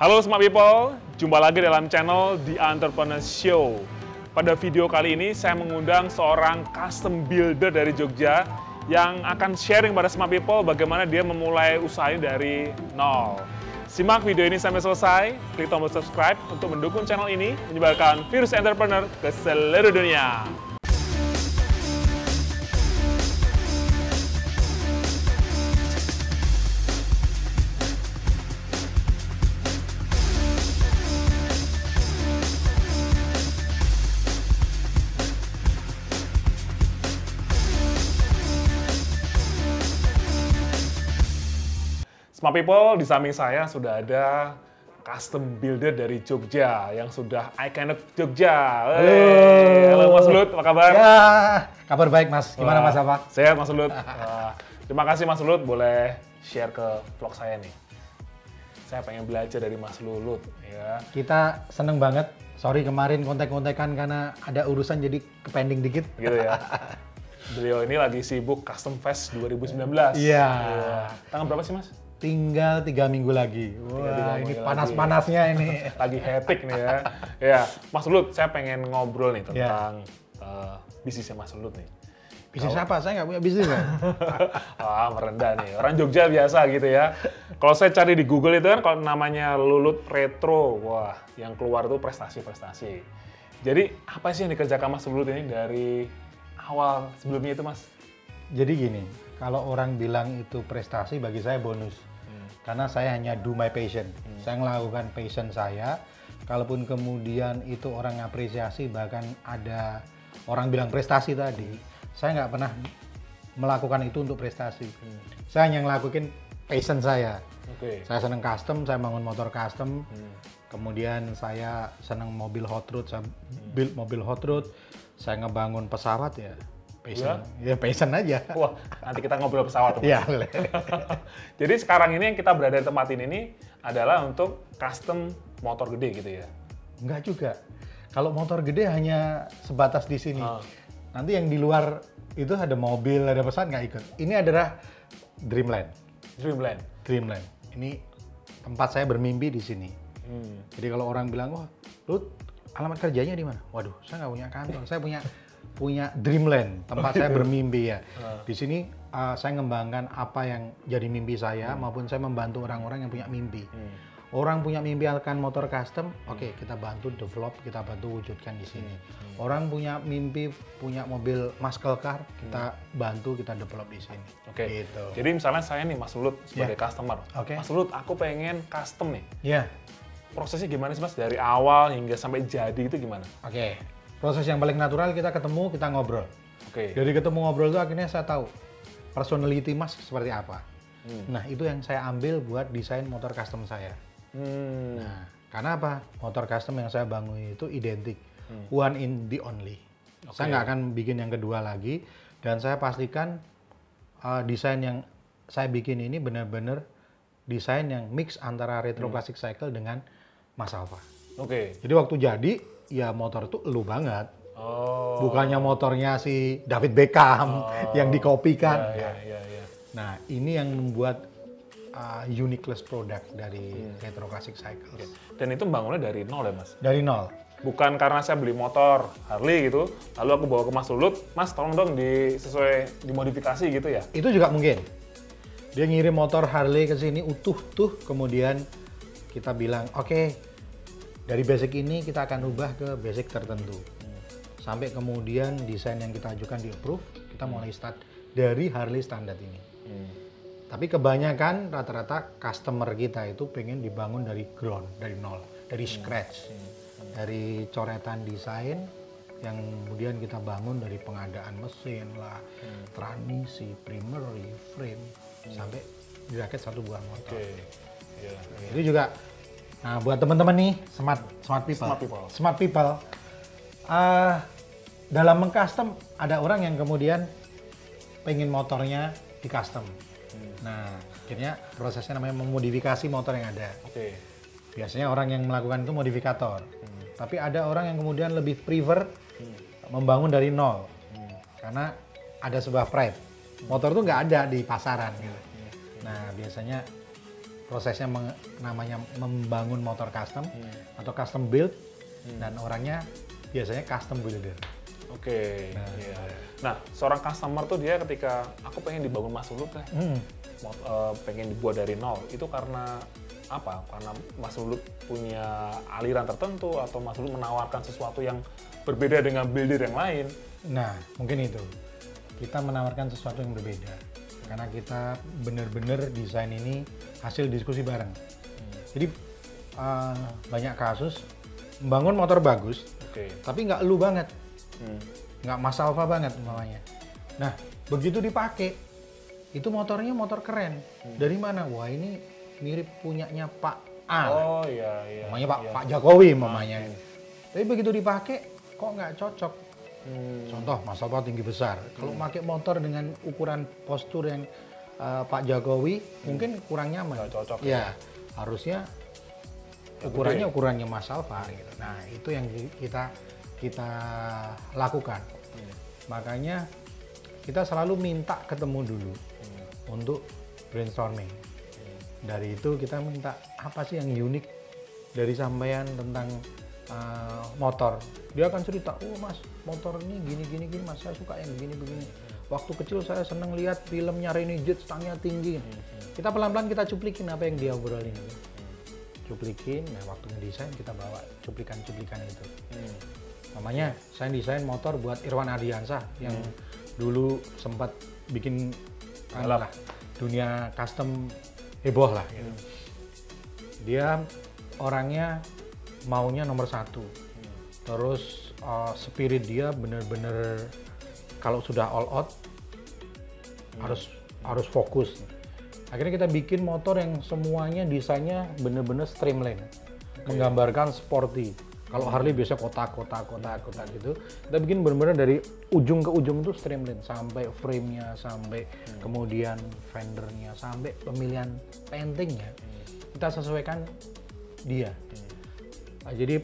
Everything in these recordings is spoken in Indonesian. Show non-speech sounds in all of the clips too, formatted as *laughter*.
Halo Smart People, jumpa lagi dalam channel The Entrepreneur Show. Pada video kali ini saya mengundang seorang custom builder dari Jogja yang akan sharing pada Smart People bagaimana dia memulai usahanya dari nol. Simak video ini sampai selesai, klik tombol subscribe untuk mendukung channel ini menyebarkan virus entrepreneur ke seluruh dunia. Smart People, di samping saya sudah ada custom builder dari Jogja yang sudah iconic Jogja. Hey, halo Mas Lut, apa kabar? Ya, kabar baik Mas. Gimana Wah, Mas apa? Sehat Mas Lut. Wah, terima kasih Mas Lut boleh share ke vlog saya nih. Saya pengen belajar dari Mas Lulut ya. Kita seneng banget. Sorry kemarin kontak-kontakan karena ada urusan jadi kepending dikit. Gitu ya. *laughs* Beliau ini lagi sibuk Custom Fest 2019. Iya. Tanggal berapa sih Mas? Tinggal tiga minggu lagi. Wah, minggu ini panas-panasnya ini. *laughs* lagi hectic nih ya. Ya, Mas Lut, saya pengen ngobrol nih Ya. tentang eh, bisnisnya Mas Lut nih. Bisnis apa? Saya nggak punya bisnis kan? Wah, *laughs* merendah nih. Orang Jogja biasa gitu ya. Kalau saya cari di Google itu kan kalau namanya Lulut Retro, wah, yang keluar tuh prestasi-prestasi. Jadi, apa sih yang dikerjakan Mas Lulut ini dari awal sebelumnya itu, Mas? Jadi gini, kalau orang bilang itu prestasi bagi saya bonus. Karena saya hanya do my passion. Saya melakukan passion saya. Kalaupun kemudian itu orang apresiasi, bahkan ada orang bilang prestasi tadi, saya nggak pernah melakukan itu untuk prestasi. Saya hanya ngelakuin passion saya. Oke. Saya seneng custom, saya bangun motor custom. Kemudian saya seneng mobil hot rod, saya build mobil hot rod. Saya ngebangun pesawat ya passion. Ya, passion aja. Wah, nanti kita ngobrol pesawat. Ya, boleh. *laughs* Jadi sekarang ini yang kita berada di tempat ini nih adalah untuk custom motor gede gitu ya. Enggak juga. Kalau motor gede hanya sebatas di sini. Ah. Nanti yang di luar itu ada mobil, ada pesawat nggak ikut. Ini adalah Dreamland. Dreamland. Dreamland. Ini tempat saya bermimpi di sini. Hmm. Jadi kalau orang bilang, wah, lu alamat kerjanya di mana? Waduh, saya nggak punya kantor. saya punya punya Dreamland, tempat saya *laughs* bermimpi ya. Di sini uh, saya ngembangkan apa yang jadi mimpi saya, maupun saya membantu orang-orang yang punya mimpi. Orang punya mimpi akan motor custom, oke kita bantu develop, kita bantu wujudkan di sini. Orang punya mimpi punya mobil muscle car, kita bantu, kita develop di sini. Oke. Gitu. Jadi misalnya saya nih Mas Lulut sebagai customer. Oke. Mas Lulut, aku pengen custom nih. Ya, Prosesnya gimana sih Mas dari awal hingga sampai jadi itu gimana? oke. Proses yang paling natural kita ketemu, kita ngobrol. Oke. Dari ketemu ngobrol itu akhirnya saya tahu personality Mas seperti apa. Nah, itu yang saya ambil buat desain motor custom saya. Hmm. Nah, karena apa? Motor custom yang saya bangun itu identik. One in the only. Saya nggak akan bikin yang kedua lagi. Dan saya pastikan uh, desain yang saya bikin ini benar-benar desain yang mix antara retro classic cycle dengan Mas Alfa. Oke. Jadi waktu jadi, ya motor itu elu banget. Oh. Bukannya motornya si David Beckham yang dikopikan. Ya, ya, ya. Nah, ini yang membuat uh, uniqueness product dari retro classic cycles. Dan itu bangunnya dari nol ya Mas? Dari nol. Bukan karena saya beli motor Harley gitu, lalu aku bawa ke Mas Lulut, Mas tolong dong di sesuai dimodifikasi gitu ya? Itu juga mungkin. Dia ngirim motor Harley ke sini utuh tuh, kemudian kita bilang, oke, dari basic ini kita akan ubah ke basic tertentu. Sampai kemudian desain yang kita ajukan di approve, kita mulai start dari Harley standar ini. Tapi kebanyakan rata-rata customer kita itu pengen dibangun dari ground, dari nol, dari scratch, dari coretan desain yang kemudian kita bangun dari pengadaan mesin lah, transmisi, primary, frame, sampai dirakit satu buah motor. Oke. Iya. Itu juga, nah buat teman-teman nih smart smart people, Smart people. smart people, ah, dalam mengcustom ada orang yang kemudian pengen motornya di custom. Nah, akhirnya prosesnya namanya memodifikasi motor yang ada. Oke. Biasanya orang yang melakukan itu modifikator. Tapi ada orang yang kemudian lebih prefer membangun dari nol. Karena ada sebuah pride. Motor itu nggak ada di pasaran gitu. Nah, biasanya prosesnya meng- namanya membangun motor custom Hmm. atau custom build dan orangnya biasanya custom builder. Oke. Nah. iya. Nah, seorang customer tuh dia ketika aku pengen dibangun Mas Lulut deh, Hmm. mau- eh, pengen dibuat dari nol, itu karena apa? Karena Mas Lulut punya aliran tertentu atau Mas Lulut menawarkan sesuatu yang berbeda dengan builder yang lain. Nah, mungkin itu. Kita menawarkan sesuatu yang berbeda. Karena kita benar-benar desain ini hasil diskusi bareng. Jadi uh, banyak kasus membangun motor bagus, Oke. tapi nggak lu banget, Hmm. nggak Mas Alfa banget umpamanya. Nah, begitu dipakai, itu motornya motor keren. Dari mana? Wah ini mirip punyanya Pak A. Oh iya iya. Namanya Pak iya. Pak Jokowi mamanya. Tapi begitu dipakai kok nggak cocok. Hmm. Contoh Mas Alfa tinggi besar. Kalau pakai motor dengan ukuran postur yang uh, Pak Jokowi mungkin kurang nyaman. Nggak cocok, Ya, harusnya ukurannya ukurannya Mas Alfa gitu. Nah, itu yang ki- kita kita lakukan. Hmm. Makanya kita selalu minta ketemu dulu Hmm. untuk brainstorming. Dari itu kita minta apa sih yang unik dari sampean tentang uh, motor. Dia akan cerita, oh mas motor ini gini gini gini mas saya suka yang begini begini. Waktu kecil saya seneng lihat filmnya Renegade stangnya tinggi. Kita pelan pelan kita cuplikin apa yang dia obrolin. Cuplikin, nah waktu ngedesain kita bawa cuplikan cuplikan itu. Hmm. Namanya saya desain motor buat Irwan Ardiansah yang dulu sempat bikin anu lah, dunia custom heboh lah. gitu. Dia orangnya maunya nomor satu. Terus uh, spirit dia bener-bener kalau sudah all out harus harus fokus. Akhirnya kita bikin motor yang semuanya desainnya bener-bener streamline, menggambarkan sporty. Kalau Harley biasa kotak-kotak, kotak-kotak gitu. Kita bikin bener-bener dari ujung ke ujung itu streamline sampai frame-nya, sampai kemudian fendernya, sampai pemilihan paintingnya. Kita sesuaikan dia. Nah, jadi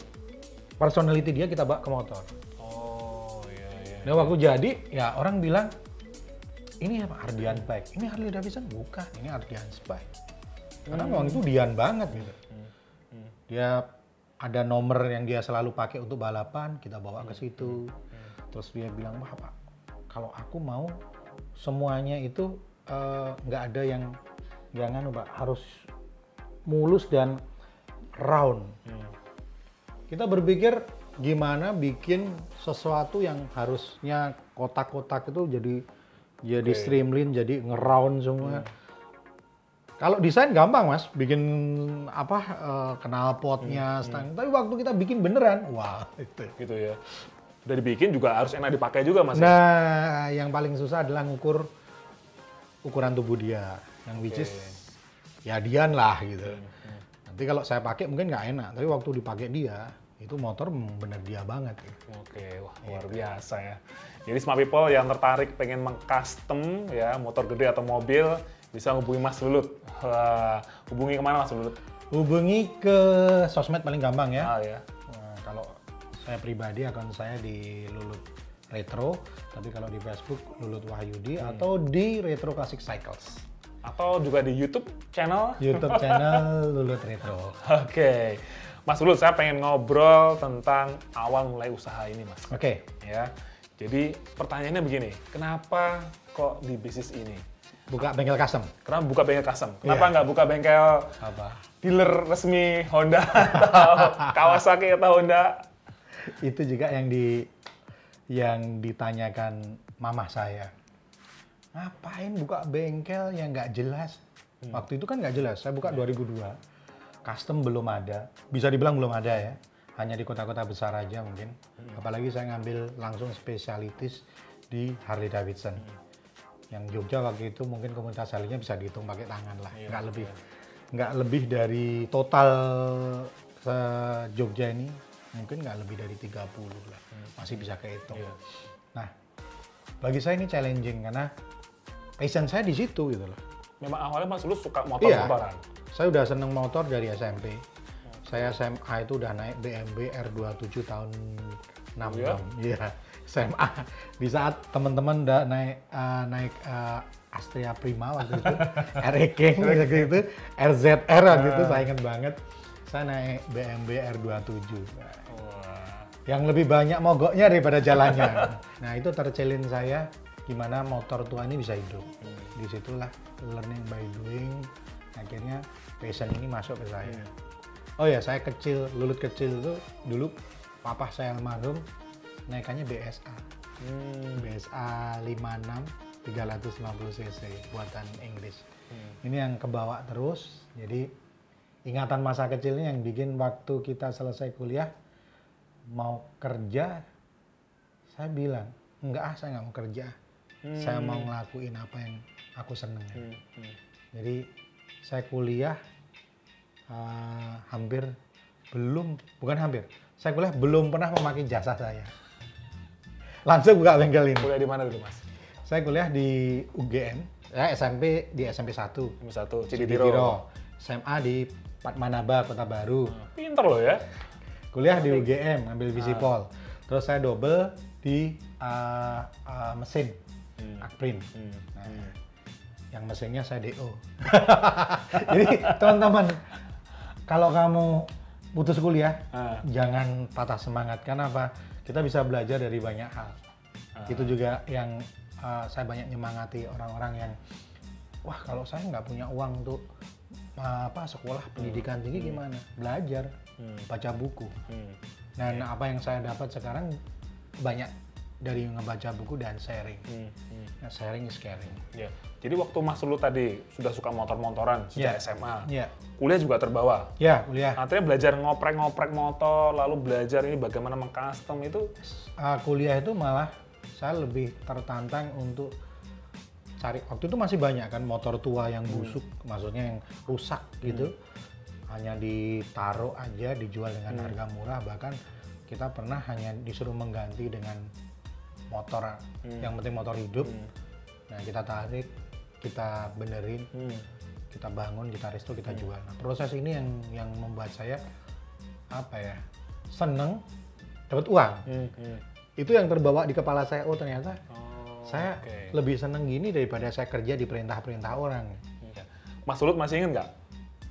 personality dia kita bawa ke motor. Oh iya iya. Nah waktu jadi ya orang bilang ini apa Ardian bike, ini Harley Davidson bukan, ini Ardian bike. Karena memang itu Dian banget gitu. Dia ada nomor yang dia selalu pakai untuk balapan, kita bawa ke situ. Terus dia bilang, wah pak, kalau aku mau semuanya itu eh, nggak ada yang jangan pak harus mulus dan round. Hmm. Kita berpikir gimana bikin sesuatu yang harusnya kotak-kotak itu jadi jadi Oke. streamline, jadi ngeround semua. Kalau desain gampang mas, bikin apa eh, knalpotnya, stang. Tapi waktu kita bikin beneran, wah itu. Gitu ya. Udah dibikin juga harus enak dipakai juga mas. ya? Nah, yang paling susah adalah ngukur ukuran tubuh dia, yang which is ya Dian lah gitu. Nanti kalau saya pakai mungkin nggak enak, tapi waktu dipakai dia, itu motor bener dia banget. Gitu. Oke, wah luar biasa ya. Jadi smart people yang tertarik pengen mengcustom ya motor gede atau mobil bisa hubungi Mas Lulut. Wah, hubungi ke mana Mas Lulut? Hubungi ke sosmed paling gampang ya. Ah ya. Nah, kalau saya pribadi akun saya di Lulut Retro, tapi kalau di Facebook Lulut Wahyudi atau di Retro Classic Cycles. Atau juga di YouTube channel. YouTube channel Lulut Retro. *laughs* Oke. Mas Lulut, saya pengen ngobrol tentang awal mulai usaha ini, Mas. Oke, Ya. Jadi pertanyaannya begini, kenapa kok di bisnis ini? buka bengkel custom. Kenapa buka bengkel custom? Kenapa Iya. nggak buka bengkel Apa? dealer resmi Honda atau *laughs* Kawasaki atau Honda? Itu juga yang di yang ditanyakan mama saya. Ngapain buka bengkel yang nggak jelas? Waktu itu kan nggak jelas. Saya buka 2002. Custom belum ada. Bisa dibilang belum ada ya. Hanya di kota-kota besar aja mungkin. Apalagi saya ngambil langsung spesialitis di Harley Davidson. Yang Jogja waktu itu mungkin komunitas Harley-nya bisa dihitung pakai tangan lah. Nggak lebih. Nggak lebih dari total se Jogja ini mungkin nggak lebih dari 30 lah. Masih bisa kehitung. Iya. Nah, bagi saya ini challenging karena passion saya di situ gitu loh. Memang awalnya Mas Lulut suka Iya. motor-motoran. Saya udah seneng motor dari SMP. Saya SMA itu udah naik BMW R27 tahun enam Ya? tahun. Iya, SMA. Di saat teman-teman udah naik eh, naik eh, Astria Prima waktu itu, *laughs* RE King waktu itu, RZR waktu itu saya ingat banget. Saya naik BMW R27. Wah. Yang lebih banyak mogoknya daripada jalannya. nah itu tercelin saya gimana motor tua ini bisa hidup. Di situlah learning by doing. Akhirnya passion ini masuk ke saya. Oh ya, saya kecil, lulut kecil itu dulu papa saya almarhum naikannya BSA. Hmm. BSA 56 350 cc buatan Inggris. Hmm. Ini yang kebawa terus. Jadi ingatan masa kecilnya yang bikin waktu kita selesai kuliah mau kerja saya bilang enggak ah saya nggak mau kerja. Saya mau ngelakuin apa yang aku seneng. Hmm. Hmm. Jadi saya kuliah eh, hampir belum bukan hampir saya kuliah belum pernah memakai jasa saya. Langsung buka bengkel ini. Kuliah di mana dulu, Mas? Saya kuliah di UGM, ya SMP di SMP 1. Nomor satu, di Ciditiro. SMA di Patmanaba, Kota Baru. Pinter loh ya. Kuliah di UGM, ngambil Visipol. Terus saya double di uh, uh, mesin, Hmm. Akprim. Hmm. Nah, yang mesinnya saya DO. *laughs* Jadi teman-teman, kalau kamu putus kuliah, Ah. jangan patah semangat. Karena apa? Kita bisa belajar dari banyak hal. Ah. Itu juga yang uh, saya banyak nyemangati orang-orang yang, wah kalau saya nggak punya uang untuk uh, apa sekolah pendidikan tinggi gimana? Belajar, Hmm. baca buku. Hmm. Dan apa yang saya dapat sekarang banyak dari ngebaca buku dan sharing. Hmm. Hmm. Nah, sharing is caring. Ya. Jadi waktu Mas Lulu tadi sudah suka motor-motoran sejak Ya. SMA, Ya, kuliah juga terbawa. ya kuliah. Artinya belajar ngoprek-ngoprek motor, lalu belajar ini bagaimana mengcustom itu Uh, kuliah itu malah saya lebih tertantang untuk cari waktu itu masih banyak kan motor tua yang busuk, maksudnya yang rusak gitu. Hanya ditaruh aja dijual dengan harga murah bahkan kita pernah hanya disuruh mengganti dengan motor yang penting motor hidup. Nah, kita tarik, kita benerin, Hmm. kita bangun, kita resto, kita jual. Nah, proses ini yang yang membuat saya apa ya? seneng dapat uang. Hmm. Hmm. Itu yang terbawa di kepala saya. Oh, ternyata Oh, saya oke. lebih seneng gini daripada saya kerja di perintah-perintah orang. Iya. Mas Lulut masih ingat nggak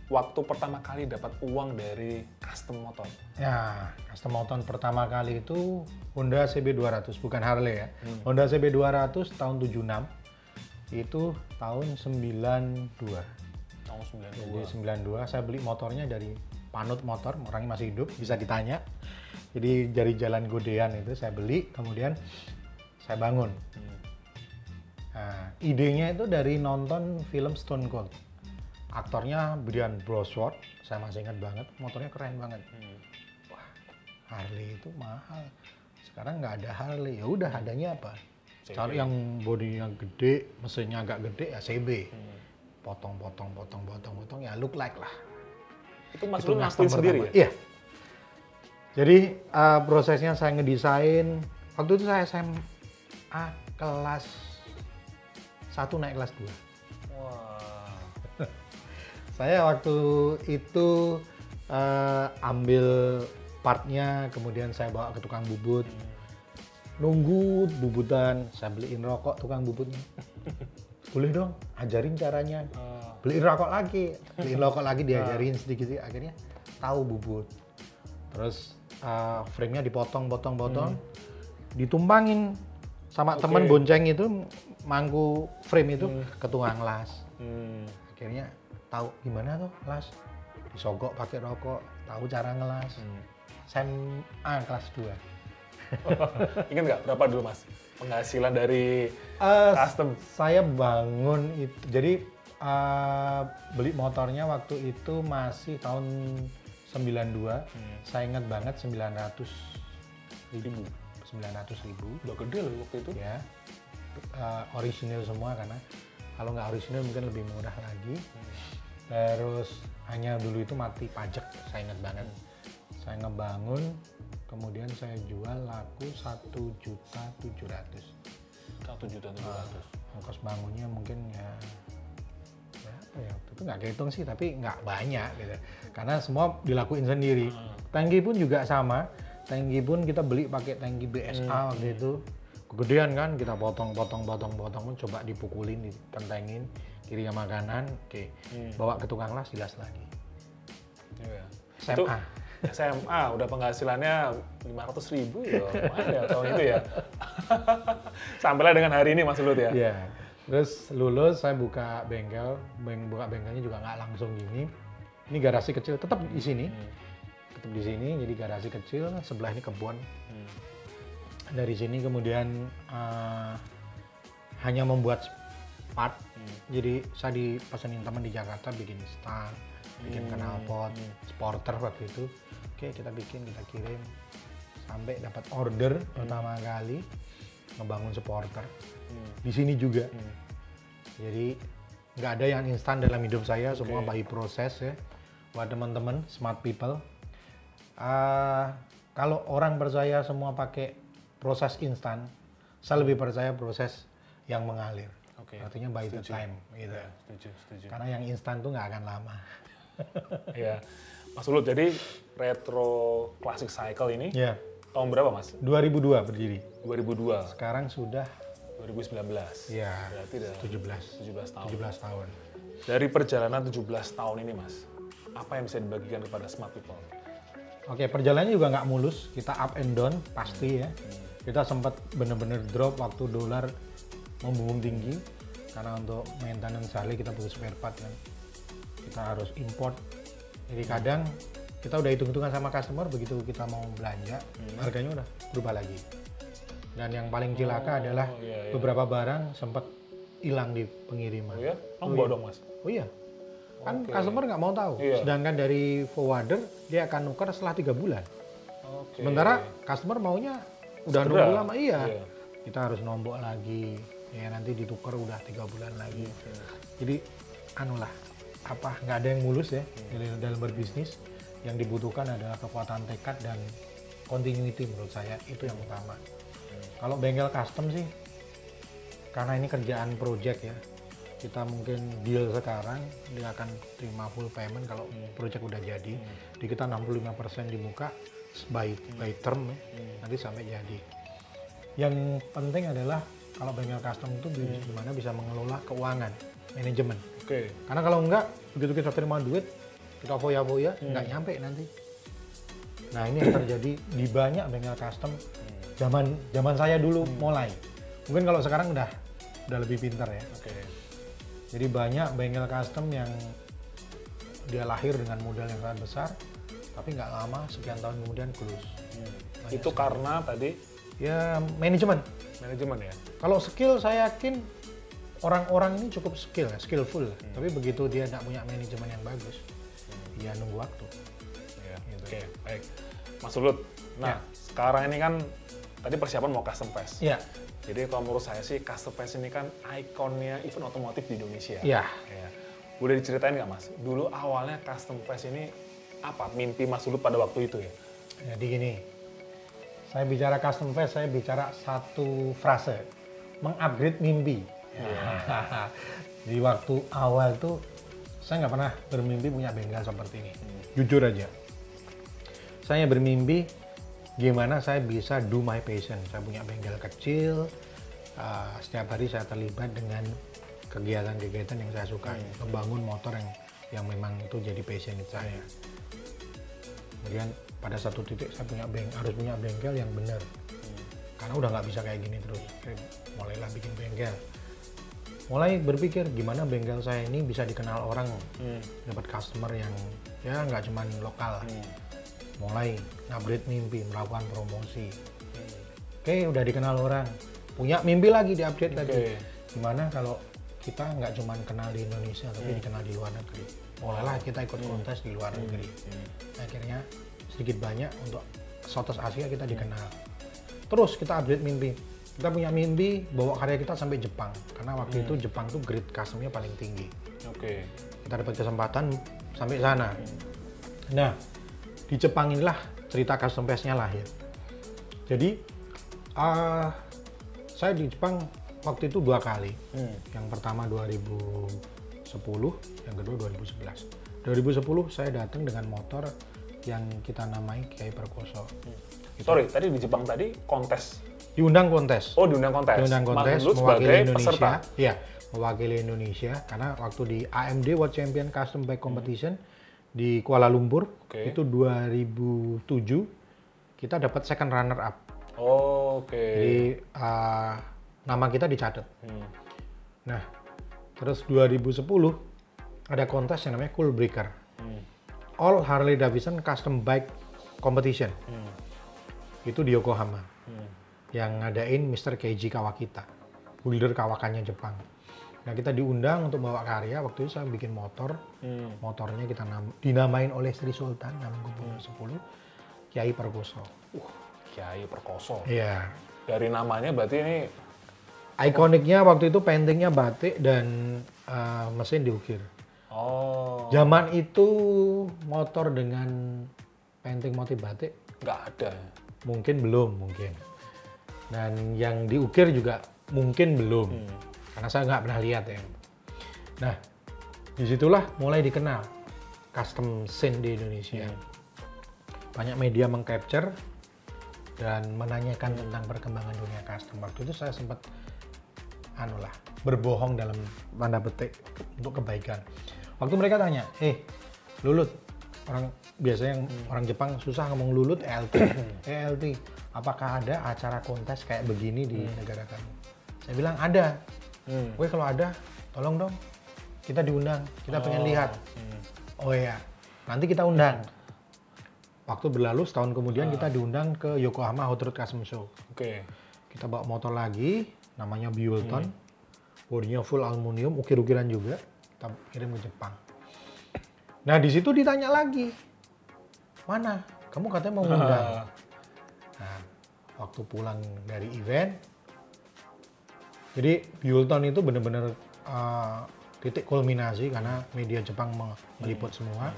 waktu pertama kali dapat uang dari custom motor? Ya, custom motor pertama kali itu Honda CB200, bukan Harley ya. Honda CB200 tahun 76. Itu tahun 92. Tahun 92. Jadi 92 saya beli motornya dari Panut Motor, orangnya masih hidup, bisa ditanya. Jadi dari Jalan Godean itu saya beli, kemudian saya bangun. Hmm. Nah, idenya itu dari nonton film Stone Cold. Aktornya Brian Brosworth, saya masih ingat banget, motornya keren banget. Hmm. Harley itu mahal. Sekarang nggak ada Harley, ya udah adanya apa? Cari yang bodinya gede, mesinnya agak gede ya CB. Hmm. Potong, potong, potong, potong, potong, ya look like lah. Itu Mas Itu sendiri ya? Iya. Jadi uh, prosesnya saya ngedesain. Waktu itu saya SMA kelas 1 naik kelas 2. Wah. Saya waktu itu uh, ambil partnya, kemudian saya bawa ke tukang bubut. Nunggu bubutan, saya beliin rokok tukang bubutnya. *laughs* Boleh dong, ajarin caranya. Ah. Beliin rokok lagi, beliin rokok lagi *laughs* diajarin sedikit akhirnya tahu bubut. Terus uh, frame-nya dipotong-potong-potong, ditumpangin sama Oke. temen bonceng itu mangku frame itu ke tukang las. Hmm. Akhirnya tahu gimana tuh las, disogok pakai rokok, tahu cara ngelas. Hmm. SMA kelas 2. *laughs* Ingat nggak berapa dulu Mas penghasilan dari Eh, custom? saya bangun itu jadi eh, beli motornya waktu itu masih tahun 92 Hmm. saya ingat banget 900 ribu Ribu. 900 ribu Udah gede loh waktu itu. ya Eh, original semua karena kalau nggak original mungkin lebih murah lagi terus hanya dulu itu mati pajak saya ingat banget. Saya ngebangun kemudian saya jual laku satu juta tujuh ratus. Satu juta tujuh ratus. ongkos bangunnya mungkin ya berapa ya waktu itu nggak kehitung sih tapi nggak banyak gitu. Karena semua dilakuin sendiri. Tangki pun juga sama. Tangki pun kita beli pakai tangki BSA waktu itu. Kegedean kan, kita potong, potong, potong, potong, pun coba dipukulin, ditentengin, kiri sama kanan, oke. Bawa ke tukang las, dilas lagi. Iya. SMA. Itu SMA udah penghasilannya 500 ribu ya, ya tahun itu ya. *laughs* Sampailah dengan hari ini Mas Lulut ya. Iya. Terus lulus saya buka bengkel, beng buka bengkelnya juga nggak langsung gini. Ini garasi kecil, tetap di sini, tetap di sini. Jadi garasi kecil, sebelah ini kebun. Hmm. Dari sini kemudian eh, hanya membuat part. Jadi saya dipesenin teman di Jakarta bikin stang, bikin knalpot, sporter waktu itu. Oke kita bikin, kita kirim sampai dapat order pertama kali ngebangun supporter Hmm. di sini juga. Jadi nggak ada yang instan dalam hidup saya, semua Oke. by proses ya. Buat teman-teman smart people, ah, kalau orang percaya semua pakai proses instan, saya lebih percaya proses yang mengalir. Oke. Artinya by the Setuju. time, gitu. Iya, setuju, setuju. Karena yang instan tuh nggak akan lama. *laughs* Iya. Mas Lulut, jadi retro classic cycle ini Ya, tahun berapa Mas? 2002 berdiri. 2002, Sekarang sudah 2019. ya Berarti udah 17, 17 tahun. 17 tahun. Dari perjalanan 17 tahun ini Mas, apa yang bisa dibagikan kepada smart people? Oke, perjalanannya juga nggak mulus. Kita up and down pasti ya. Kita sempat bener-bener drop waktu dolar membumbung tinggi karena untuk maintenance Harley kita butuh spare part kan. Kita harus import. Jadi kadang kita udah hitung-hitungan sama customer begitu kita mau belanja harganya udah berubah lagi. Dan yang paling cilaka adalah iya, iya. beberapa barang sempat hilang di pengiriman. Oh ya? Oh, dong Mas. Oh iya. Kan Oke. customer nggak mau tahu. Iya. Sedangkan dari forwarder dia akan nuker setelah tiga bulan. Oke. Sementara customer maunya udah Segera. nunggu lama iya. Iya. Kita harus nombok lagi. Ya nanti ditukar udah tiga bulan lagi. Iya. Jadi anulah apa nggak ada yang mulus ya Iya. dalam, dalam berbisnis. Yang dibutuhkan adalah kekuatan tekad dan continuity menurut saya itu yang utama. Iya. Kalau bengkel custom sih karena ini kerjaan project ya kita mungkin deal sekarang dia akan terima full payment kalau project udah jadi di kita 65% di muka by by term ya nanti sampai jadi yang penting adalah kalau bengkel custom itu bi- gimana bisa mengelola keuangan manajemen. Oke. karena kalau enggak begitu kita terima duit kita foya-foya nggak nyampe nanti. Nah ini yang terjadi di banyak bengkel custom zaman zaman saya dulu mulai. Mungkin kalau sekarang udah udah lebih pintar ya. Oke. jadi banyak bengkel custom yang dia lahir dengan modal yang sangat besar, tapi nggak lama sekian tahun kemudian close. Itu karena tadi? Ya manajemen. Manajemen ya. Kalau skill saya yakin orang-orang ini cukup skill, ya, skillful. Tapi begitu dia nggak punya manajemen yang bagus, dia nunggu waktu. Iya. Gitu. Oke, baik. Mas Lulut, nah sekarang ini kan tadi persiapan mau custom fest. Iya, Jadi kalau menurut saya sih custom fest ini kan ikonnya event otomotif di Indonesia. iya. Ya. Boleh diceritain nggak Mas? Dulu awalnya custom fest ini apa? Mimpi Mas Lulut pada waktu itu ya? Jadi gini, saya bicara custom fest, saya bicara satu frase, mengupgrade mimpi. *laughs* Di waktu awal tuh saya nggak pernah bermimpi punya bengkel seperti ini. Jujur aja, saya bermimpi gimana saya bisa do my passion. Saya punya bengkel kecil, uh, setiap hari saya terlibat dengan kegiatan-kegiatan yang saya sukai, membangun motor yang yang memang itu jadi passion saya. Kemudian pada satu titik saya punya beng harus punya bengkel yang benar. Karena udah nggak bisa kayak gini terus. Oke, mulailah bikin bengkel. Mulai berpikir gimana bengkel saya ini bisa dikenal orang dapat customer yang ya nggak cuman lokal. Mulai upgrade mimpi melakukan promosi. Oke udah dikenal orang. Punya mimpi lagi diupdate lagi Oke. gimana kalau kita nggak cuman kenal di Indonesia tapi dikenal di luar negeri. Mulailah kita ikut kontes di luar negeri. Akhirnya sedikit banyak untuk Southeast Asia kita dikenal. Terus kita update mimpi. Kita punya mimpi bawa karya kita sampai Jepang karena waktu itu Jepang tuh grade customnya paling tinggi. Oke. kita dapat kesempatan sampai sana. Nah di Jepang inilah cerita custom fest-nya lahir. Jadi ah, saya di Jepang waktu itu dua kali. Hmm. yang pertama 2010, yang kedua 2011. 2010 saya datang dengan motor yang kita namai Kiai Perkoso. Sorry, tadi di Jepang tadi kontes. Diundang kontes. Oh, diundang kontes. diundang kontes Gendut mewakili sebagai Indonesia. peserta. Iya, mewakili Indonesia karena waktu di AMD World Champion Custom Bike Competition di Kuala Lumpur Oke. itu 2007 kita dapat second runner up. Oke. Jadi uh, nama kita dicatat. Hmm. Nah, terus 2010 ada kontes yang namanya Cool Breaker. Hmm. All Harley Davidson Custom Bike Competition. Hmm. Itu di Yokohama. Hmm. Yang ngadain Mr. Keiji Kawakita. Builder kawakannya Jepang. Nah, kita diundang untuk bawa karya. Waktu itu saya bikin motor. Hmm. Motornya kita nam- dinamain oleh Sri Sultan nama Gubernur 10 Kiai Perkoso. Uh, Kiai Perkoso. Iya. Dari namanya berarti ini Ikoniknya waktu itu paintingnya batik dan uh, mesin diukir. Oh Zaman itu motor dengan painting motif batik nggak ada. mungkin belum mungkin. Dan yang diukir juga mungkin belum. Hmm. Karena saya nggak pernah lihat ya. Nah, di situlah mulai dikenal custom scene di Indonesia. Hmm. Banyak media mengcapture dan menanyakan tentang perkembangan dunia custom. Waktu itu saya sempat anu lah, berbohong dalam tanda petik untuk kebaikan. Waktu mereka tanya, eh Lulut, orang biasanya yang orang Jepang susah ngomong Lulut ELT, *clears throat* ELT, apakah ada acara kontes kayak begini di negara kamu? Saya bilang ada. Hmm. Kalau ada, tolong dong, kita diundang, kita pengen Oh. lihat. Hmm. Oh iya, nanti kita undang. Waktu berlalu setahun kemudian Ah. kita diundang ke Yokohama Hot Rod Custom Show. Oke. Kita bawa motor lagi, namanya Buellton. Hmm. Bodinya full aluminium, ukir-ukiran juga. Kita kirim ke Jepang. Nah di situ ditanya lagi, mana? Kamu katanya mau ngundang. Ah. Nah, waktu pulang dari event, jadi Buellton itu benar-benar uh, titik kulminasi karena media Jepang me- meliput semua.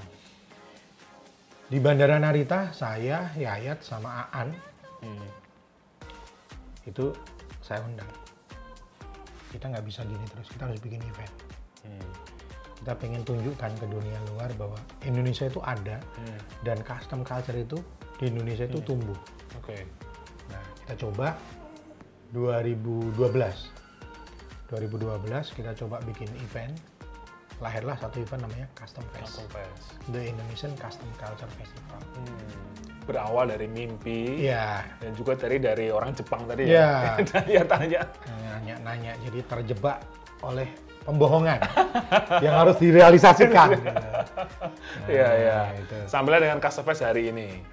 Di Bandara Narita, saya, Yayat, sama Aan Hmm. itu saya undang. Kita nggak bisa gini terus, kita harus bikin event. Hmm. Kita pengen tunjukkan ke dunia luar bahwa Indonesia itu ada Hmm. dan custom culture itu di Indonesia itu tumbuh. Oke. Nah, kita coba 2012. 2012 kita coba bikin event. Lahirlah satu event namanya Custom Fest. Langsung pes. The Indonesian Custom Culture Festival. Hmm. Berawal dari mimpi Iya, dan juga dari dari orang Jepang tadi Iya. *laughs* ya. Tanya tanya. nanya-nanya jadi terjebak oleh pembohongan *laughs* yang harus direalisasikan. Nah, *laughs* Iya iya. itu. Sambilnya dengan custom fest hari ini.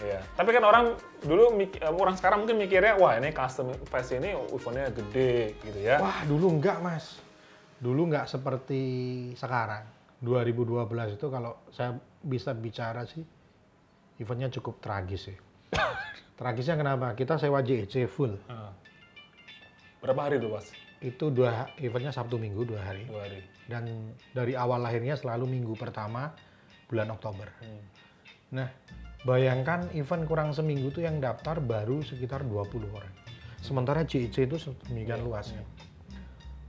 Iya. Tapi kan orang dulu eh, orang sekarang mungkin mikirnya wah ini custom fest ini eventnya gede gitu ya. Wah, dulu enggak, Mas. Dulu enggak seperti sekarang. 2012 itu kalau saya bisa bicara sih, eventnya cukup tragis sih. *laughs* Tragisnya kenapa? Kita sewa JEC full. Ah. Berapa hari dulu, Mas? Itu dua eventnya Sabtu Minggu dua hari. Dua hari. Dan dari awal lahirnya selalu minggu pertama bulan Oktober. Hmm. Nah, bayangkan event kurang seminggu tuh yang daftar baru sekitar 20 orang. Sementara JEC itu sedemikian Iya, luasnya.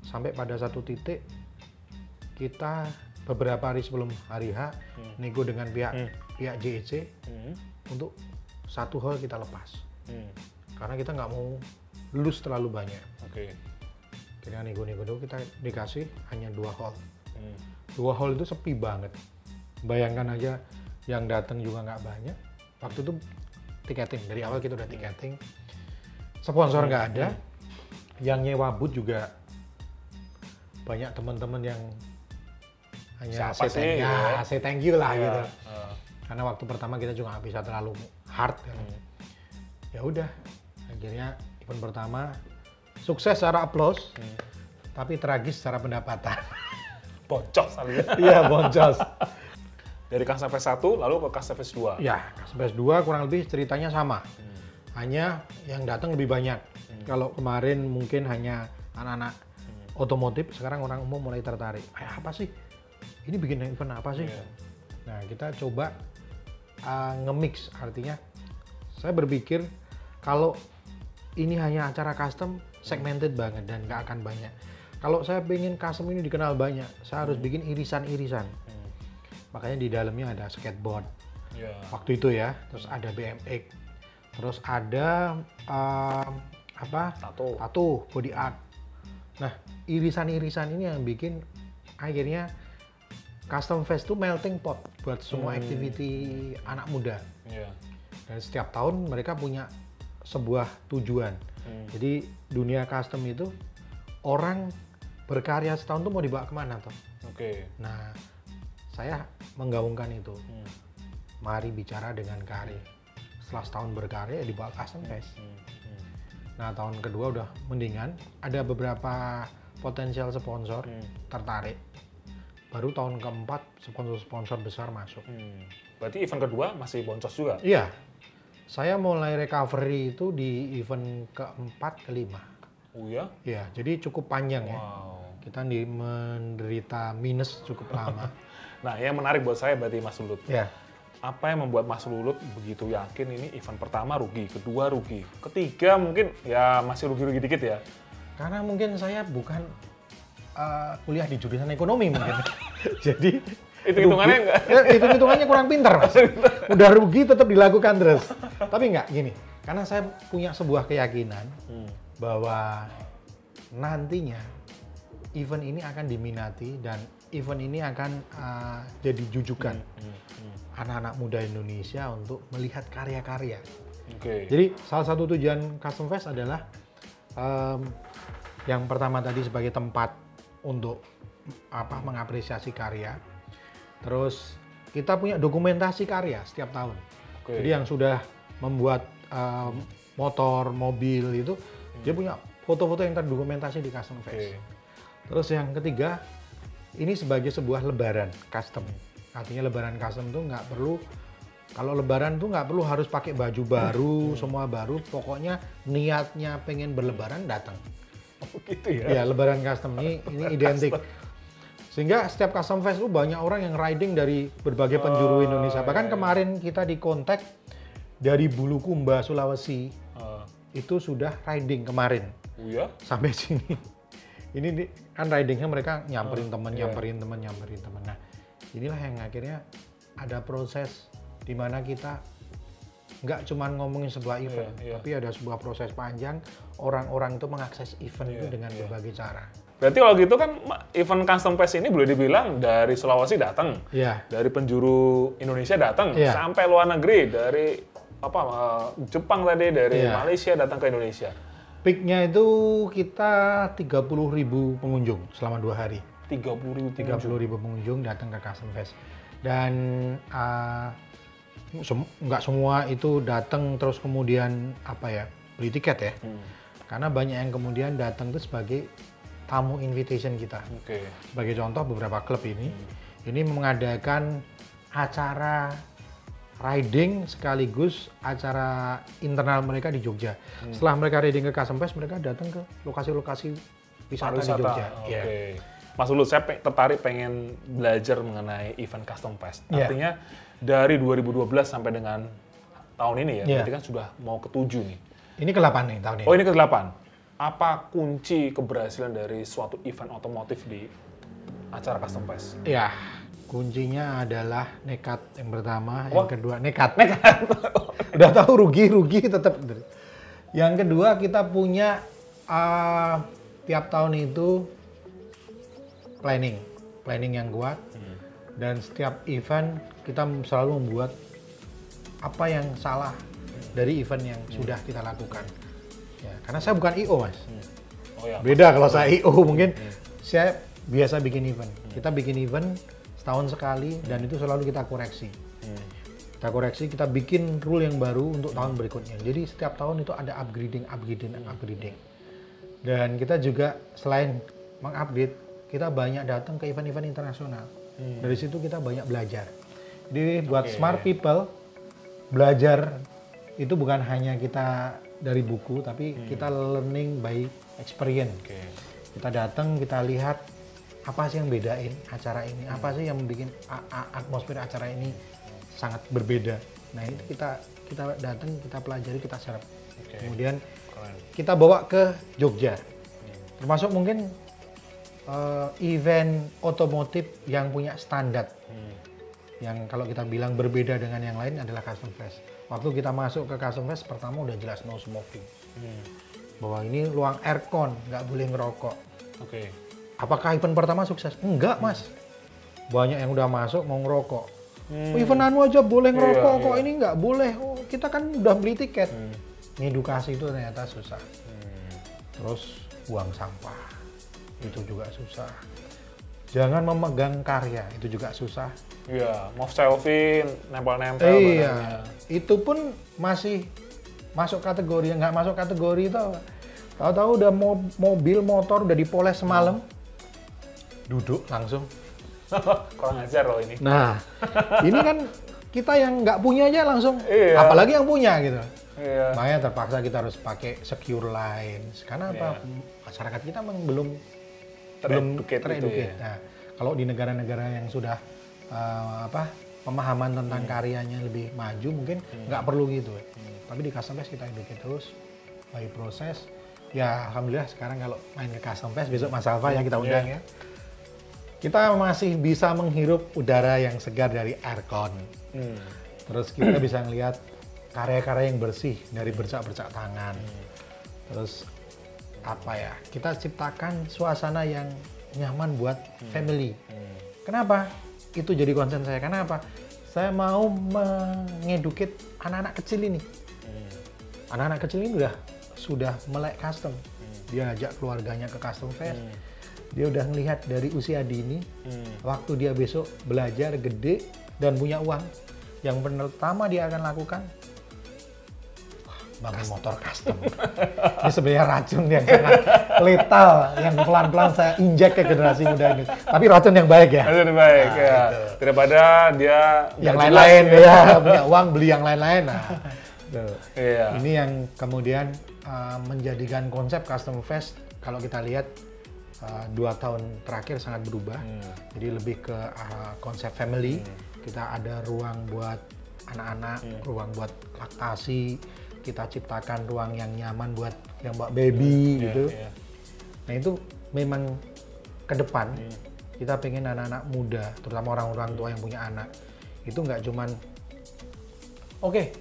Sampai pada satu titik kita beberapa hari sebelum hari H Hmm. nego dengan pihak Hmm. pihak JEC Hmm. untuk satu hall kita lepas. Hmm. Karena kita nggak mau lulus terlalu banyak. Oke. Kita nego-nego dulu kita dikasih hanya dua hall. Hmm. Dua hall itu sepi banget. Bayangkan aja yang datang juga nggak banyak. Waktu itu tiketing dari awal kita udah tiketing. Sponsor nggak ada. Yang nyewa booth juga banyak teman-teman yang hanya Siapa say thank, ya, ya? say thank you lah Iya. gitu. Ah. Karena waktu pertama kita juga nggak bisa terlalu hard kan. Hmm. Ya udah, akhirnya event pertama sukses secara aplaus, Hmm. tapi tragis secara pendapatan. *laughs* Bocor salahnya. Iya, boncos. Dari custom fest 1 lalu ke custom fest 2. Ya, Kasbes 2 kurang lebih ceritanya sama. Hmm. Hanya yang datang lebih banyak. Kalau kemarin mungkin hanya anak-anak Hmm. otomotif, sekarang orang umum mulai tertarik. Eh, apa sih? Ini bikin event apa sih? Iya. Nah, kita coba uh, nge-mix artinya saya berpikir kalau ini hanya acara custom segmented banget dan nggak akan banyak. Kalau saya pengen custom ini dikenal banyak, saya harus bikin irisan-irisan. Hmm. Makanya di dalamnya ada skateboard, Iya. waktu itu ya. Terus ada BMX, terus ada um, apa? Tato. Tato, body art. Nah, irisan-irisan ini yang bikin akhirnya Custom Fest itu melting pot buat semua Hmm. activity anak muda. Iya. Dan setiap tahun mereka punya sebuah tujuan. Hmm. Jadi dunia custom itu orang berkarya setahun tuh mau dibawa ke mana toh? Oke. Nah, saya menggabungkan itu. Hmm. Mari bicara dengan karya. Setelah setahun berkarya ya dibawa custom fest. Hmm. Hmm. Nah, tahun kedua udah mendingan. Ada beberapa potensial sponsor Hmm. tertarik. Baru tahun keempat sponsor-sponsor besar masuk. Hmm. Berarti event kedua masih boncos juga? Iya, saya mulai recovery itu di event keempat kelima. Oh ya? Iya, jadi cukup panjang ya. Wow. Kita di menderita minus cukup lama. *laughs* Nah, yang menarik buat saya berarti Mas Lulut. ya, Apa yang membuat Mas Lulut begitu yakin ini event pertama rugi, kedua rugi, ketiga mungkin ya masih rugi-rugi dikit ya? karena mungkin saya bukan uh, kuliah di jurusan ekonomi mungkin. *laughs* jadi Itu hitungannya enggak? Ya, itu hitungannya kurang pinter mas. *laughs* Udah rugi tetap dilakukan terus. Tapi enggak gini, karena saya punya sebuah keyakinan Hmm. bahwa nantinya event ini akan diminati dan event ini akan uh, jadi jujukan Hmm. Hmm. anak-anak muda Indonesia untuk melihat karya-karya. Oke. Jadi salah satu tujuan Custom Fest adalah em, yang pertama tadi sebagai tempat untuk apa mengapresiasi karya. Terus kita punya dokumentasi karya setiap tahun. Oke. Jadi yang sudah membuat em, motor, mobil itu dia punya foto-foto yang terdokumentasi di Custom Oke. Fest. Terus yang ketiga ini sebagai sebuah lebaran custom. Artinya lebaran custom tuh nggak perlu kalau lebaran tuh nggak perlu harus pakai baju baru, semua baru. Pokoknya niatnya pengen berlebaran datang. Oh, gitu ya? Ya, lebaran custom ini ini identik. Sehingga setiap custom fest itu banyak orang yang riding dari berbagai penjuru Oh, Indonesia. iya, Bahkan iya. kemarin kita di kontak dari Bulukumba, Sulawesi Eh, itu sudah riding kemarin oh ya? sampai *laughs* sini. Ini di- kan ridingnya mereka nyamperin Oh, temen, iya. nyamperin temen, nyamperin temen. Nah, inilah yang akhirnya ada proses di mana kita nggak cuma ngomongin sebuah event, iya. tapi ada sebuah proses panjang. Orang-orang itu mengakses event itu Iya, dengan iya. berbagai cara. Berarti kalau gitu kan event custom fest ini boleh dibilang dari Sulawesi datang, Ya, dari penjuru Indonesia datang, Iya. sampai luar negeri dari apa eh, Jepang tadi, dari Iya. Malaysia datang ke Indonesia. peaknya itu kita 30.000 ribu pengunjung selama dua hari. 30 ribu 30 ribu pengunjung datang ke Custom Fest. Dan uh, sem- nggak semua itu datang terus kemudian apa ya beli tiket ya. Hmm. Karena banyak yang kemudian datang itu sebagai tamu invitation kita. Oke. Sebagai contoh beberapa klub ini, ini mengadakan acara riding sekaligus acara internal mereka di Jogja. Setelah mereka riding ke Custom Fest, mereka datang ke lokasi-lokasi wisata, di Jogja. Oke. Iya. Mas Ulut, saya pe- tertarik pengen belajar mengenai event custom fest. Iya. Artinya dari 2012 sampai dengan tahun ini ya, Iya. berarti kan sudah mau ketujuh nih. Ini ke-8 nih tahun ini. Oh ini ke-8. Apa kunci keberhasilan dari suatu event otomotif di acara custom fest? Ya, kuncinya adalah nekat yang pertama, Wah. yang kedua nekat. Nekat. *laughs* Udah tahu rugi rugi tetap. Yang kedua kita punya uh, tiap tahun itu planning, planning yang kuat dan setiap event kita selalu membuat apa yang salah dari event yang sudah kita lakukan. Ya, karena saya bukan IO mas. Oh ya. Beda kalau saya IO mungkin saya biasa bikin event. Kita bikin event setahun sekali dan itu selalu kita koreksi. Hmm. Kita koreksi, kita bikin rule yang baru untuk tahun berikutnya. Jadi setiap tahun itu ada upgrading, upgrading, upgrading. Dan kita juga selain mengupdate, kita banyak datang ke event-event internasional. Dari situ kita banyak belajar. Jadi buat Oke. smart people, belajar itu bukan hanya kita dari buku, tapi kita learning by experience. Oke. Kita datang, kita lihat apa sih yang bedain acara ini, apa sih yang a- atmosfer acara ini sangat berbeda. Nah itu kita kita datang, kita pelajari, kita serap. Oke. Kemudian Keren. kita bawa ke Jogja, termasuk mungkin eh, event otomotif yang punya standar. Hmm. yang kalau kita bilang berbeda dengan yang lain adalah custom fest. Waktu kita masuk ke custom fest pertama udah jelas no smoking. Hmm. Bahwa ini ruang aircon, nggak boleh ngerokok. Oke. Apakah event pertama sukses? Enggak, Mas. Banyak yang udah masuk mau ngerokok. Hmm. Oh, event anu aja boleh ngerokok Iya, kok, iya. ini nggak boleh. Oh, kita kan udah beli tiket. Hmm. Ngedukasi itu ternyata susah. Hmm. Terus buang sampah, itu juga susah. Jangan memegang karya, itu juga susah. Iya, mau selfie, nempel-nempel. iya, badannya. itu pun masih masuk kategori, nggak masuk kategori itu. Tahu-tahu udah mo- mobil, motor udah dipoles semalam, duduk langsung. *laughs* Kurang ajar loh ini. Nah, ini kan kita yang nggak punya aja langsung, Iya. apalagi yang punya gitu. Iya. Makanya terpaksa kita harus pakai secure lines. Karena apa? Iya. Masyarakat kita memang belum belum Tereducate gitu tereducate. ya. Nah, kalau di negara-negara yang sudah eh, apa pemahaman tentang Hmm. karyanya lebih maju mungkin nggak perlu gitu. Tapi di custom fest kita educate terus by proses. Ya alhamdulillah sekarang kalau main ke custom fest besok Mas Alfa ya kita undang Iya. ya. Kita masih bisa menghirup udara yang segar dari aircon. Hmm. Terus kita bisa ngelihat karya-karya yang bersih dari bercak-bercak tangan. Terus apa ya? Kita ciptakan suasana yang nyaman buat family. Hmm. Kenapa? Itu jadi konsen saya. Kenapa? Saya mau mengeduket anak-anak kecil ini. Hmm. Anak-anak kecil ini udah sudah melek custom. Dia ajak keluarganya ke custom fest. Hmm. Dia udah ngelihat dari usia dini Hmm. waktu dia besok belajar gede dan punya uang, yang pertama dia akan lakukan bangun motor custom. ini sebenarnya racun yang sangat letal, yang pelan-pelan saya injek ke generasi muda ini. Tapi racun yang baik ya. Lebih baik Nah, ya. itu. Daripada dia Yang lain-lain jelas, ya, punya uang beli yang lain-lain. Nah, tuh. Iya. Ini yang kemudian uh, menjadikan konsep custom fest kalau kita lihat uh, dua tahun terakhir sangat berubah. Hmm. Jadi lebih ke uh, konsep family. Kita ada ruang buat anak-anak, Hmm. ruang buat laktasi. Kita ciptakan ruang yang nyaman buat yang buat baby Iya, gitu. iya. Nah itu memang ke depan Hmm. kita pengen anak-anak muda, terutama orang-orang tua yang punya anak, itu nggak cuman, oke,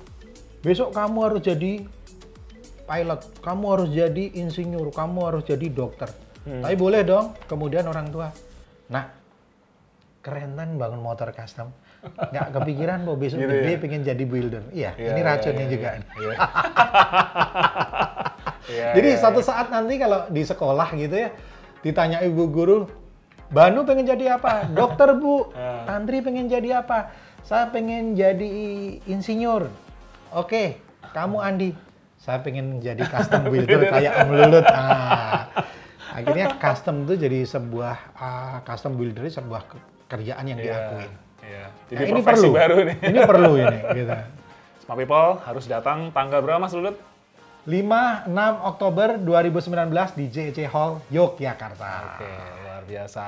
besok kamu harus jadi pilot, kamu harus jadi insinyur, kamu harus jadi dokter. Hmm. Tapi boleh dong, kemudian orang tua, nah keren kan bangun motor custom, nggak kepikiran bahwa besok Gitu gede ya? pengen jadi builder. Iya, Iya, ini iya, racunnya iya, juga. Iya. Iya, *laughs* Jadi iya, suatu iya. saat nanti kalau di sekolah gitu ya, ditanya ibu guru, Banu pengen jadi apa? Dokter bu, *laughs* Ah. Tantri pengen jadi apa? Saya pengen jadi insinyur. Oke, kamu Andi. Saya pengen jadi custom builder *laughs* kayak Om Lulut. Ah. Akhirnya custom itu jadi sebuah ah, custom builder sebuah ke- kerjaan yang Iya, diakuin. Iya. Nah, Jadi ini profesi perlu. baru nih. Ini perlu ini. Gitu. Smart People harus datang tanggal berapa Mas Lulut? 5-6 Oktober 2019 di JEC Hall Yogyakarta. Oke, luar biasa.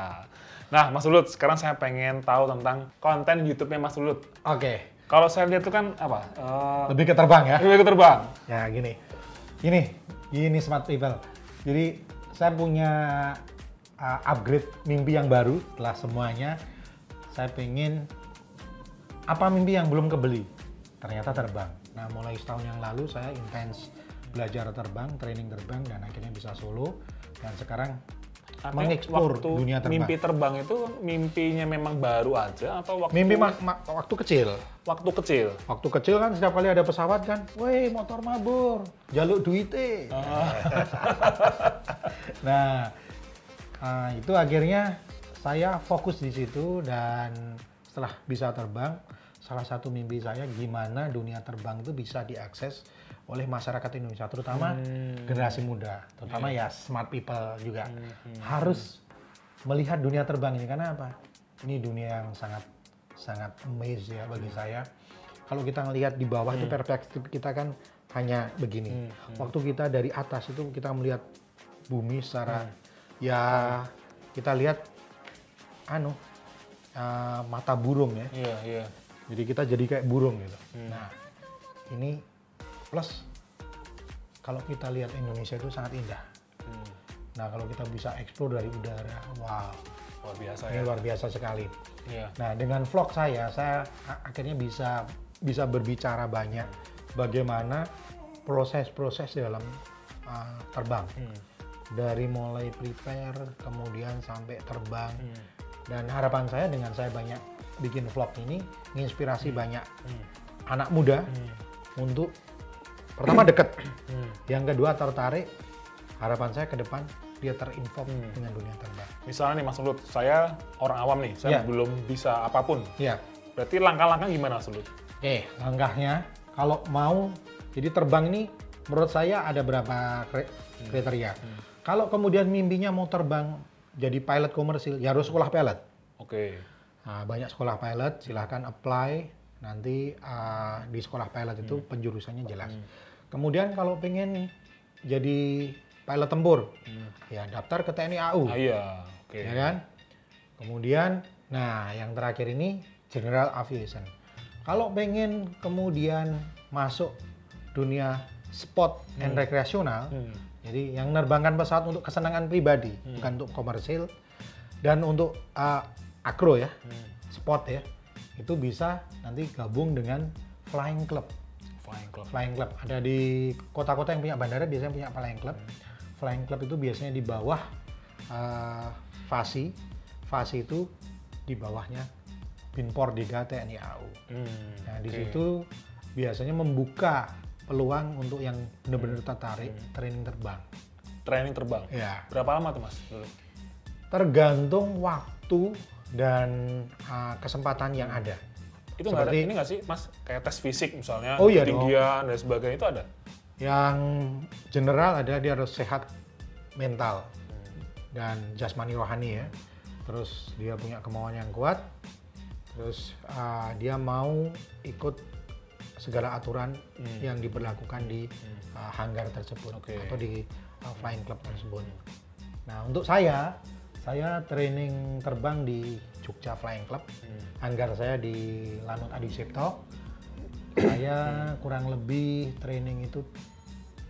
Nah, Mas Lulut, sekarang saya pengen tahu tentang konten YouTube-nya Mas Lulut. Oke, Kalau saya lihat itu kan apa? Eh, lebih ke terbang ya. lebih ke terbang. Ya gini, gini, gini smart people. Jadi saya punya uh, upgrade mimpi yang baru setelah semuanya. Saya pengen apa mimpi yang belum kebeli? Ternyata terbang. Nah mulai setahun yang lalu saya intens belajar terbang, training terbang dan akhirnya bisa solo. Dan sekarang mengeksplor dunia terbang. Mimpi terbang itu mimpinya memang baru aja atau waktu Mimpi ma- ma- waktu kecil. waktu kecil? Waktu kecil kan setiap kali ada pesawat kan, weh motor mabur, jaluk duite. *laughs* nah, ah, itu akhirnya saya fokus di situ dan setelah bisa terbang, salah satu mimpi saya gimana dunia terbang itu bisa diakses oleh masyarakat Indonesia, terutama generasi muda, terutama ya smart people juga. Harus melihat dunia terbang ini karena apa? Ini dunia yang sangat sangat amaze ya bagi saya. Kalau kita ngelihat di bawah itu perspektif kita kan hanya begini. Waktu kita dari atas itu kita melihat bumi secara ya kita lihat anu eh, mata burung ya. Iya, iya. Jadi kita jadi kayak burung gitu. Nah, ini plus kalau kita lihat Indonesia itu sangat indah. Hmm. Nah, kalau kita bisa eksplor dari udara, wow. Luar biasa Ini ya. luar biasa sekali. Iya. Nah, dengan vlog saya, saya akhirnya bisa bisa berbicara banyak bagaimana proses-proses dalam uh, terbang. Hmm. Dari mulai prepare, kemudian sampai terbang. Hmm. Dan harapan saya dengan saya banyak bikin vlog ini, menginspirasi banyak Hmm. anak muda Hmm. untuk pertama deket, Hmm. yang kedua tertarik. Harapan saya ke depan dia terinform Hmm. dengan dunia terbang. Misalnya nih Mas Ulut, saya orang awam nih, saya Iya. belum bisa apa pun. Ya, Berarti langkah-langkah gimana Mas Ulut? Oke, langkahnya kalau mau jadi terbang ini menurut saya ada berapa kri- kriteria. Kalau kemudian mimpinya mau terbang jadi pilot komersil, ya harus sekolah pilot. Oke. Nah, banyak sekolah pilot, silahkan apply. Nanti ah, di sekolah pilot itu penjurusannya jelas. Kemudian kalau pengen jadi pilot tempur, ya daftar ke TNI AU. Ah, iya. Oke. ya kan? Kemudian, nah yang terakhir ini General Aviation. Kalau pengen kemudian masuk dunia sport and rekreasional, Hmm. Jadi yang menerbangkan pesawat untuk kesenangan pribadi, bukan untuk komersil, dan untuk uh, akro ya, Hmm. sport ya, itu bisa nanti gabung dengan flying club. Flying Club. Flying club ada di kota-kota yang punya bandara biasanya punya flying club. Flying club itu biasanya di bawah uh, Fasi. Fasi itu di bawahnya Binpor Dida TNI AU. Hmm. Nah, di situ biasanya membuka peluang untuk yang benar-benar tertarik Hmm. training terbang. training terbang. Ya. Berapa lama tuh Mas? Dulu? Tergantung waktu dan uh, kesempatan yang ada. Itu nggak ada Seperti- ini nggak sih Mas? Kayak tes fisik misalnya, Oh, iya dong. ketinggian dan sebagainya itu ada? Yang general adalah dia harus sehat mental dan jasmani rohani ya. Terus dia punya kemauan yang kuat. Terus uh, dia mau ikut segala aturan Hmm. yang diberlakukan di uh, hanggar tersebut Oke. atau di uh, flying club tersebut. Nah untuk saya, saya training terbang di Jogja Flying Club. Hmm. Hanggar saya di Lanut Adi Cipto. Saya kurang lebih training itu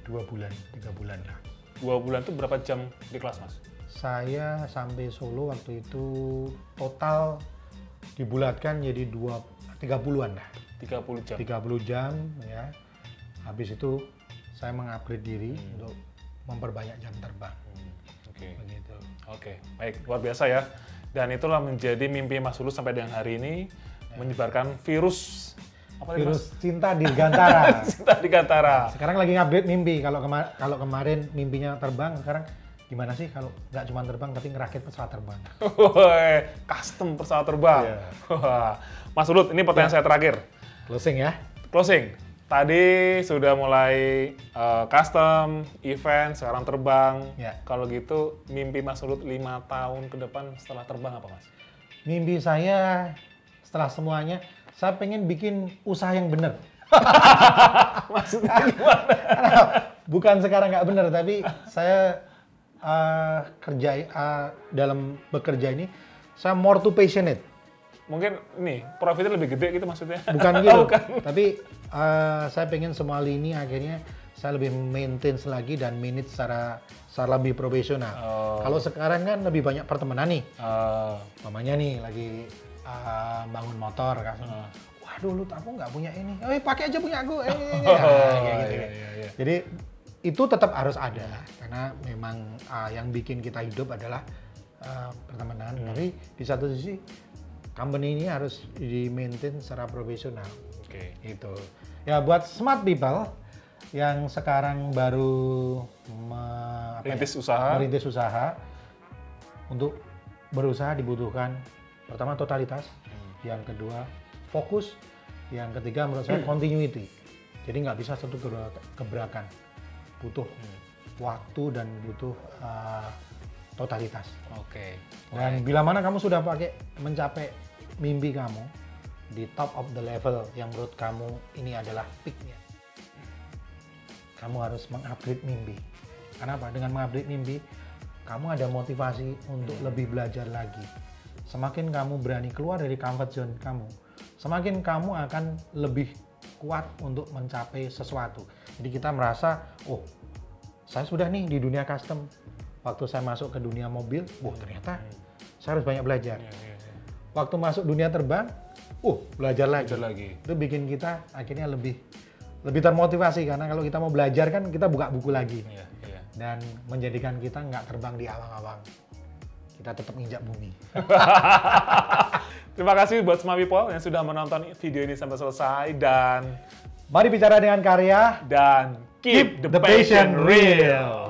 dua bulan, tiga bulan lah. Dua bulan tuh berapa jam di kelas Mas? Saya sampai Solo waktu itu total dibulatkan jadi dua tiga puluhan lah, 30 jam. 30 jam ya. Habis itu saya mengupgrade diri untuk memperbanyak jam terbang. Hmm, Oke. Begitu. Oke, baik luar biasa ya. Dan itulah menjadi mimpi Mas Ulus sampai dengan hari ini menyebarkan virus apa Virus cinta di Gantara. Mas? *laughs* Cinta di Gantara. Sekarang lagi ngupdate mimpi. Kalau kema- kalau kemarin mimpinya terbang, sekarang gimana sih kalau nggak cuma terbang tapi ngerakit pesawat terbang? *laughs* Custom pesawat terbang. Iya. Wah. Mas Ulut, ini pertanyaan saya terakhir. Closing ya. Closing. Tadi sudah mulai eh, custom, event, sekarang terbang. Ya. Kalau gitu, mimpi Mas Ulut lima tahun ke depan setelah terbang apa Mas? Mimpi saya setelah semuanya, saya pengen bikin usaha yang benar. *laughs* Maksudnya gimana? *laughs* Bukan sekarang nggak benar, tapi saya eh, kerja eh, dalam bekerja ini, saya more to passionate. Mungkin nih, profitnya lebih gede gitu maksudnya? Bukan *laughs* gitu, tapi eh, saya pengen semua lini akhirnya saya lebih maintain lagi dan manage secara secara lebih profesional. Oh. Kalau sekarang kan lebih banyak pertemanan nih. Mamanya nih lagi uh, bangun motor kan. Ah. Waduh lu aku nggak punya ini. Eh pakai aja punya aku. *laughs* Eh, Oh, kayak gitu. iya, iya, iya. Jadi itu tetap harus ada karena memang uh, yang bikin kita hidup adalah uh, pertemanan. Hmm. Tapi di satu sisi company ini harus di maintain secara profesional. Oke. Gitu. Ya buat smart people yang sekarang baru me- apa ya, usaha. merintis usaha untuk berusaha dibutuhkan pertama totalitas, yang kedua fokus, yang ketiga menurut saya continuity. Jadi nggak bisa satu gebrakan, butuh waktu dan butuh uh, totalitas. Oke. Dan bila mana kamu sudah pakai mencapai mimpi kamu di top of the level yang menurut kamu ini adalah peaknya, kamu harus mengupgrade mimpi. Kenapa? Dengan mengupgrade mimpi, kamu ada motivasi untuk lebih belajar lagi. Semakin kamu berani keluar dari comfort zone kamu, semakin kamu akan lebih kuat untuk mencapai sesuatu. Jadi kita merasa, oh, saya sudah nih di dunia custom. Waktu saya masuk ke dunia mobil, wah ternyata saya harus banyak belajar. Iya, iya, iya. Waktu masuk dunia terbang, uh belajar lagi. Belajar lagi. Itu bikin kita akhirnya lebih lebih termotivasi karena kalau kita mau belajar kan kita buka buku lagi Iya, iya. dan menjadikan kita nggak terbang di awang-awang. Kita tetap injak bumi. *laughs* Terima kasih buat semua people yang sudah menonton video ini sampai selesai dan Mari bicara dengan karya. dan keep, the, passion real.